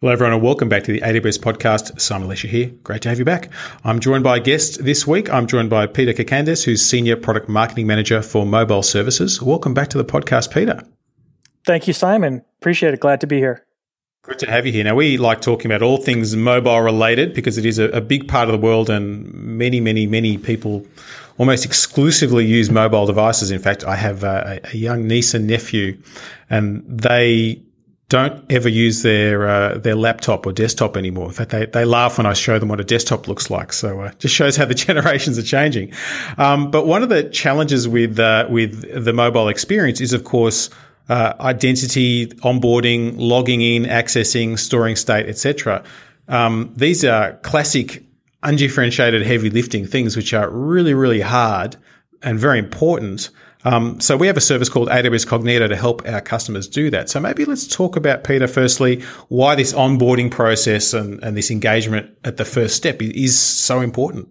Hello, everyone, and welcome back to the AWS podcast. Simon Elisha here. Great to have you back. I'm joined by a guest this week. I'm joined by Peter Kakandes, who's Senior Product Marketing Manager for Mobile Services. Welcome back to the podcast, Peter. Thank you, Simon. Appreciate it. Glad to be here. Good to have you here. Now, we like talking about all things mobile related because it is a, a big part of the world, and many, many, many people almost exclusively use mobile devices. In fact, I have uh, a, a young niece and nephew, and they don't ever use their uh, their laptop or desktop anymore. In fact, they, they laugh when I show them what a desktop looks like. So uh, just shows how the generations are changing. Um, but one of the challenges with uh, with the mobile experience is, of course, uh, identity, onboarding, logging in, accessing, storing state, etc. Um, these are classic undifferentiated heavy lifting things, which are really really hard and very important. Um, so we have a service called AWS Cognito to help our customers do that. So maybe let's talk about, Peter, firstly, why this onboarding process and, and this engagement at the first step is so important.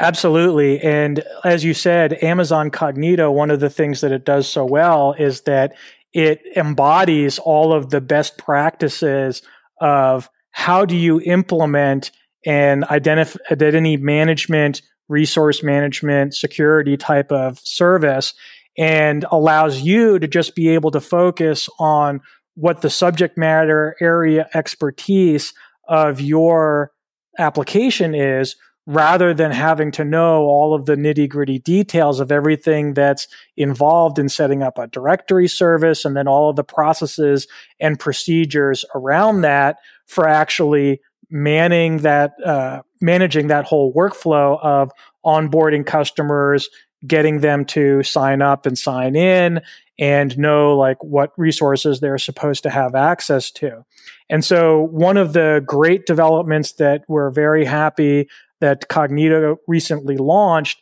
Absolutely. And as you said, Amazon Cognito, one of the things that it does so well is that it embodies all of the best practices of how do you implement an identity management resource management, security type of service and allows you to just be able to focus on what the subject matter area expertise of your application is rather than having to know all of the nitty gritty details of everything that's involved in setting up a directory service and then all of the processes and procedures around that for actually manning that uh, managing that whole workflow of onboarding customers getting them to sign up and sign in and know like what resources they're supposed to have access to. And so one of the great developments that we're very happy that cognito recently launched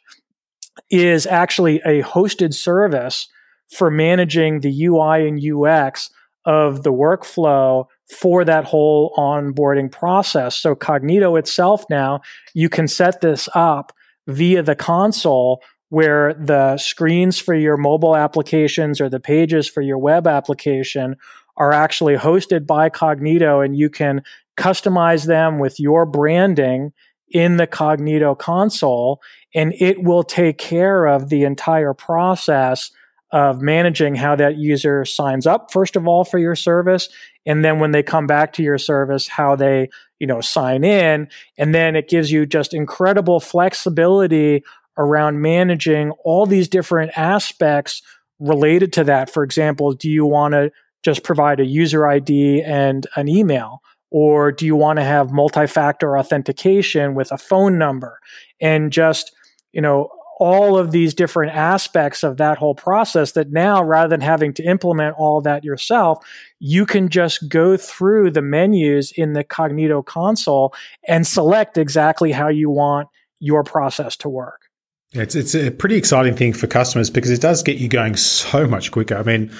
is actually a hosted service for managing the ui and ux of the workflow for that whole onboarding process. So Cognito itself now, you can set this up via the console where the screens for your mobile applications or the pages for your web application are actually hosted by Cognito and you can customize them with your branding in the Cognito console and it will take care of the entire process of managing how that user signs up first of all for your service and then when they come back to your service how they you know sign in. And then it gives you just incredible flexibility around managing all these different aspects related to that. For example do you want to just provide a user id and an email? Or do you want to have multi-factor authentication with a phone number? And just you know all of these different aspects of that whole process that now rather than having to implement all that yourself you can just go through the menus in the cognito console and select exactly how you want your process to work. It's it's a pretty exciting thing for customers because it does get you going so much quicker. I mean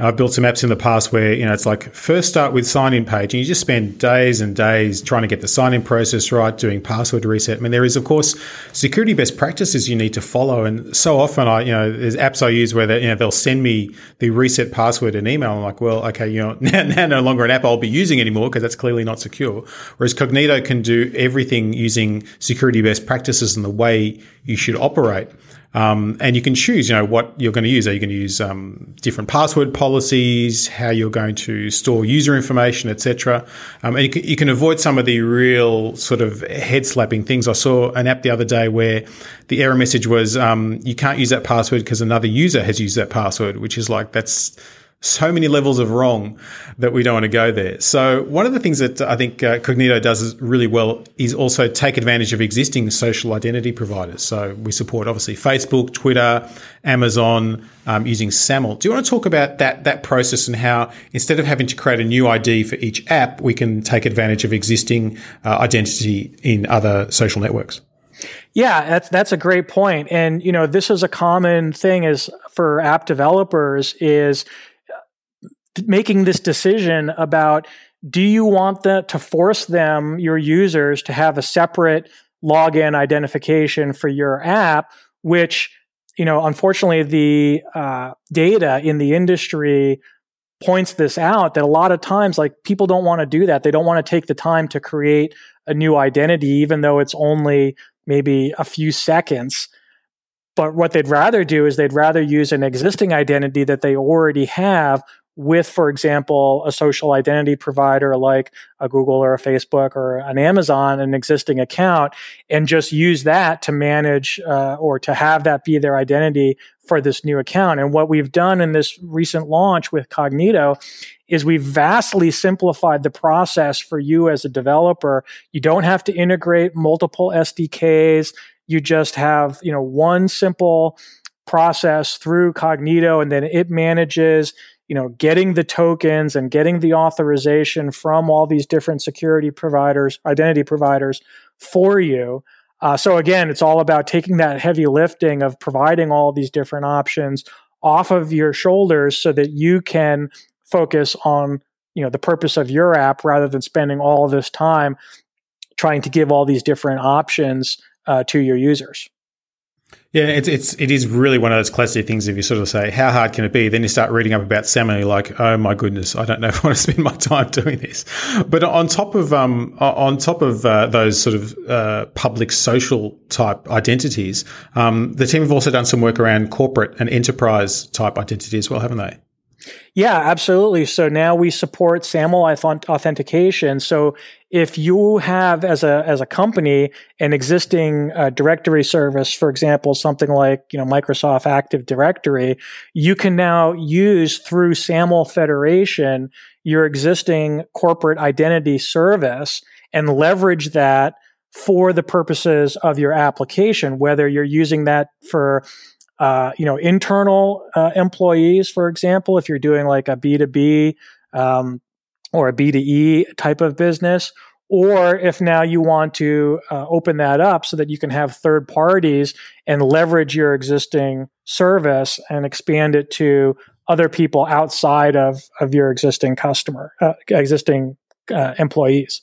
I've built some apps in the past where, you know, it's like first start with sign in page and you just spend days and days trying to get the sign in process right, doing password reset. I mean, there is, of course, security best practices you need to follow. And so often I, you know, there's apps I use where they, you know, they'll send me the reset password and email. I'm like, well, okay, you know, now, now no longer an app I'll be using anymore because that's clearly not secure. Whereas Cognito can do everything using security best practices and the way you should operate. Um, and you can choose, you know, what you're going to use. Are you going to use um, different password policies, how you're going to store user information, etc. Um, and you can, you can, avoid some of the real sort of head slapping things. I saw an app the other day where the error message was um, you can't use that password because another user has used that password, which is like that's so many levels of wrong that we don't want to go there. So one of the things that I think uh, Cognito does really well is also take advantage of existing social identity providers. So we support obviously Facebook, Twitter, Amazon, um, using SAML. Do you want to talk about that that process and how instead of having to create a new ID for each app, we can take advantage of existing uh, identity in other social networks? Yeah, that's that's a great point. And you know, this is a common thing is for app developers is making this decision about do you want to force them, your users, to have a separate login identification for your app, which, you know, unfortunately, the uh, data in the industry points this out that a lot of times like people don't want to do that. They don't want to take the time to create a new identity even though it's only maybe a few seconds. But what they'd rather do is they'd rather use an existing identity that they already have with, for example, a social identity provider like a Google or a Facebook or an Amazon, an existing account, and just use that to manage uh, or to have that be their identity for this new account. And what we've done in this recent launch with Cognito is we've vastly simplified the process for you as a developer. You don't have to integrate multiple SDKs. You just have, you know, one simple process through Cognito and then it manages you know, getting the tokens and getting the authorization from all these different security providers, identity providers for you. Uh, so again, it's all about taking that heavy lifting of providing all these different options off of your shoulders so that you can focus on you know the purpose of your app rather than spending all this time trying to give all these different options uh, to your users. Yeah, it's it's it is really one of those classic things. If you sort of say, "How hard can it be?" Then you start reading up about SAML, and you're like, "Oh my goodness, I don't know if I want to spend my time doing this." But on top of um, on top of uh, those sort of uh, public social type identities, um, the team have also done some work around corporate and enterprise type identity as well, haven't they? Yeah, absolutely. So now we support SAML authentication. So if you have as a as a company an existing uh, directory service, for example, something like you know Microsoft Active Directory, you can now use through SAML Federation your existing corporate identity service and leverage that for the purposes of your application, whether you're using that for uh, you know, internal uh, employees, for example, if you're doing like a B2B um, or a B2E type of business, or if now you want to uh, open that up so that you can have third parties and leverage your existing service and expand it to other people outside of, of your existing customer, uh, existing uh, employees.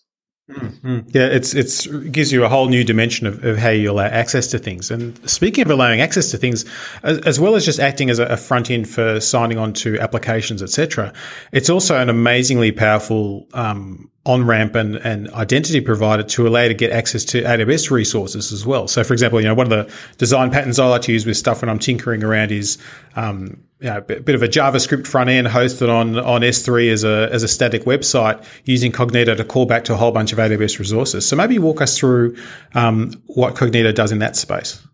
Mm-hmm. Yeah, it's it's it gives you a whole new dimension of, of how you allow access to things. And speaking of allowing access to things, as, as well as just acting as a, a, front end for signing on to applications, etc., it's also an amazingly powerful um, on ramp and, and identity provider to allow you to get access to AWS resources as well. So, for example, you know, one of the design patterns I like to use with stuff when I'm tinkering around is, um, you know, a bit of a JavaScript front end hosted on, on S3 as a, as a static website using Cognito to call back to a whole bunch of AWS resources. So maybe walk us through um, what Cognito does in that space.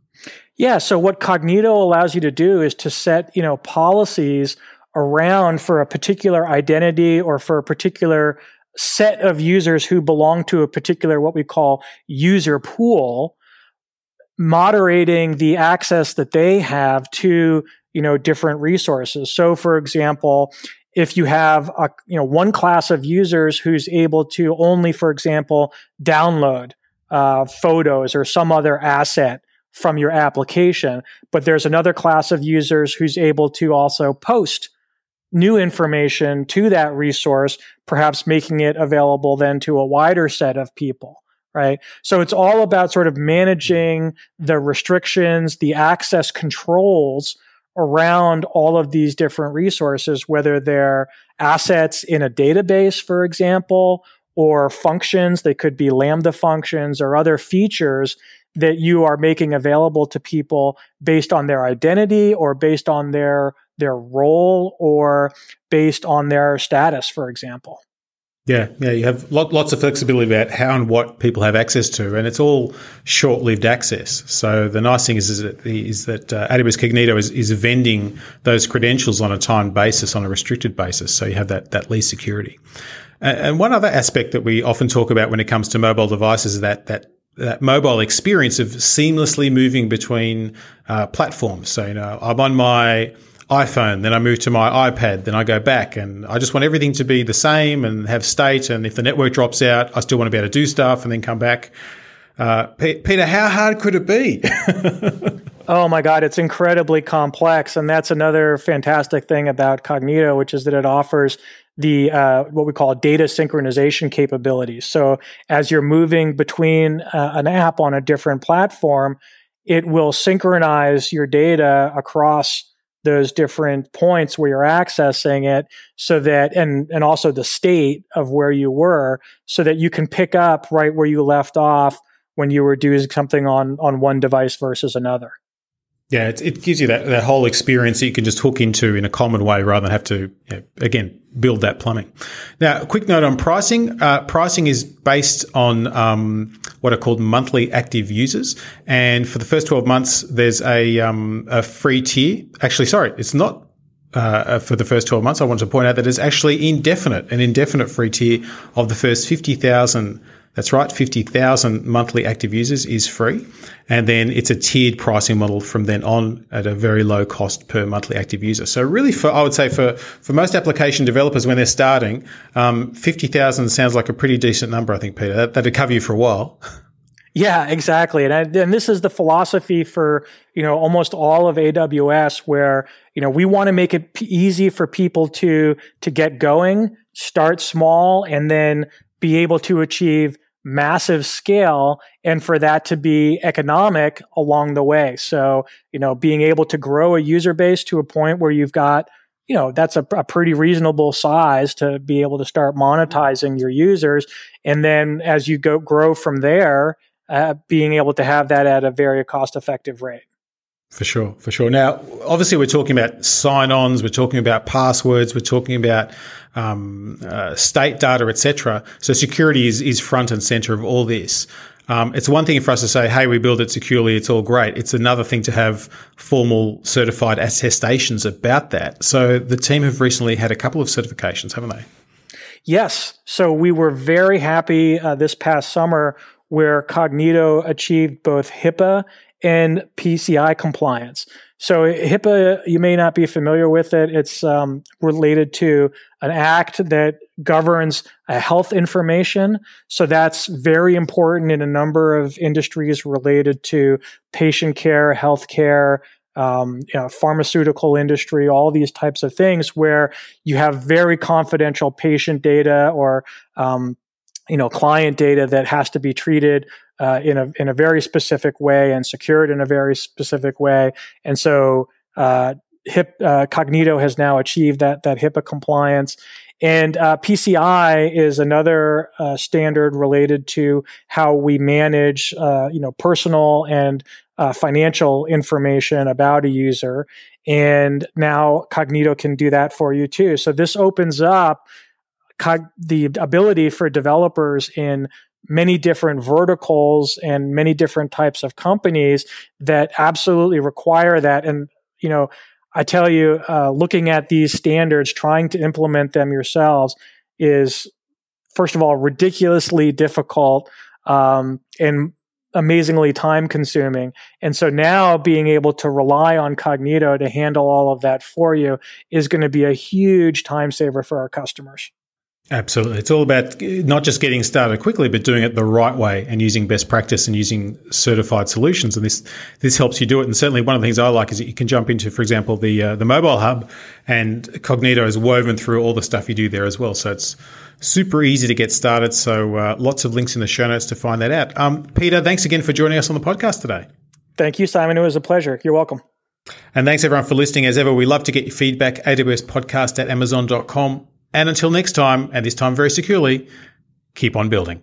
Yeah. So what Cognito allows you to do is to set, you know, policies around for a particular identity or for a particular set of users who belong to a particular what we call user pool moderating the access that they have to you know different resources. So for example if you have a you know one class of users who's able to only for example download uh, photos or some other asset from your application but there's another class of users who's able to also post new information to that resource, perhaps making it available then to a wider set of people. Right. So it's all about sort of managing the restrictions, the access controls around all of these different resources, whether they're assets in a database, for example, or functions. They could be Lambda functions or other features that you are making available to people based on their identity or based on their their role or based on their status, for example. Yeah, yeah, you have lots of flexibility about how and what people have access to, and it's all short-lived access. So the nice thing is, is that, is that uh, AWS Cognito is, is vending those credentials on a timed basis, on a restricted basis. So you have that that least security. And one other aspect that we often talk about when it comes to mobile devices is that that that mobile experience of seamlessly moving between uh, platforms. So you know, I'm on my iPhone, then I move to my iPad, then I go back, and I just want everything to be the same and have state. And if the network drops out, I still want to be able to do stuff and then come back. Uh, P- Peter, how hard could it be? oh my God, it's incredibly complex, and that's another fantastic thing about Cognito, which is that it offers the uh, what we call data synchronization capabilities. So as you're moving between uh, an app on a different platform, it will synchronize your data across those different points where you're accessing it so that and and also the state of where you were so that you can pick up right where you left off when you were doing something on on one device versus another yeah, it, it gives you that, that whole experience that you can just hook into in a common way rather than have to, you know, again, build that plumbing. Now, a quick note on pricing. Uh, pricing is based on um, what are called monthly active users. And for the first 12 months, there's a, um, a free tier. Actually, sorry, it's not uh, for the first 12 months. I want to point out that it's actually indefinite, an indefinite free tier of the first 50,000 that's right, 50,000 monthly active users is free. And then it's a tiered pricing model from then on at a very low cost per monthly active user. So really for, I would say for, for most application developers when they're starting, um, 50,000 sounds like a pretty decent number, I think, Peter. That, that'd cover you for a while. Yeah, exactly. And, I, and this is the philosophy for, you know, almost all of AWS where, you know, we want to make it p- easy for people to, to get going, start small, and then be able to achieve massive scale and for that to be economic along the way. So, you know, being able to grow a user base to a point where you've got, you know, that's a, a pretty reasonable size to be able to start monetizing your users. And then as you go grow from there, uh, being able to have that at a very cost effective rate. For sure, for sure. Now, obviously, we're talking about sign-ons, we're talking about passwords, we're talking about um, uh, state data, etc. So security is is front and center of all this. Um, it's one thing for us to say, "Hey, we build it securely; it's all great." It's another thing to have formal certified attestations about that. So the team have recently had a couple of certifications, haven't they? Yes. So we were very happy uh, this past summer where Cognito achieved both HIPAA and PCI compliance. So HIPAA, you may not be familiar with it. It's um, related to an act that governs health information. So that's very important in a number of industries related to patient care, healthcare, um, you know, pharmaceutical industry, all these types of things where you have very confidential patient data or um, you know client data that has to be treated uh, in a in a very specific way and secured in a very specific way. And so, uh, HIP uh, Cognito has now achieved that that HIPAA compliance. And uh, PCI is another uh, standard related to how we manage, uh, you know, personal and financial information about a user. And now Cognito can do that for you too. So this opens up the ability for developers in many different verticals and many different types of companies that absolutely require that. And, you know, I tell you, uh, looking at these standards, trying to implement them yourselves is, first of all, ridiculously difficult um, and amazingly time consuming. And so now being able to rely on Cognito to handle all of that for you is going to be a huge time saver for our customers. Absolutely. It's all about not just getting started quickly, but doing it the right way and using best practice and using certified solutions. And this this helps you do it. And certainly one of the things I like is that you can jump into, for example, the uh, the mobile hub, and Cognito is woven through all the stuff you do there as well. So it's super easy to get started. So uh, lots of links in the show notes to find that out. Um, Peter, thanks again for joining us on the podcast today. Thank you, Simon. It was a pleasure. You're welcome. And thanks everyone for listening. As ever, we love to get your feedback. AWS podcast at amazon.com and until next time, and this time very securely, keep on building.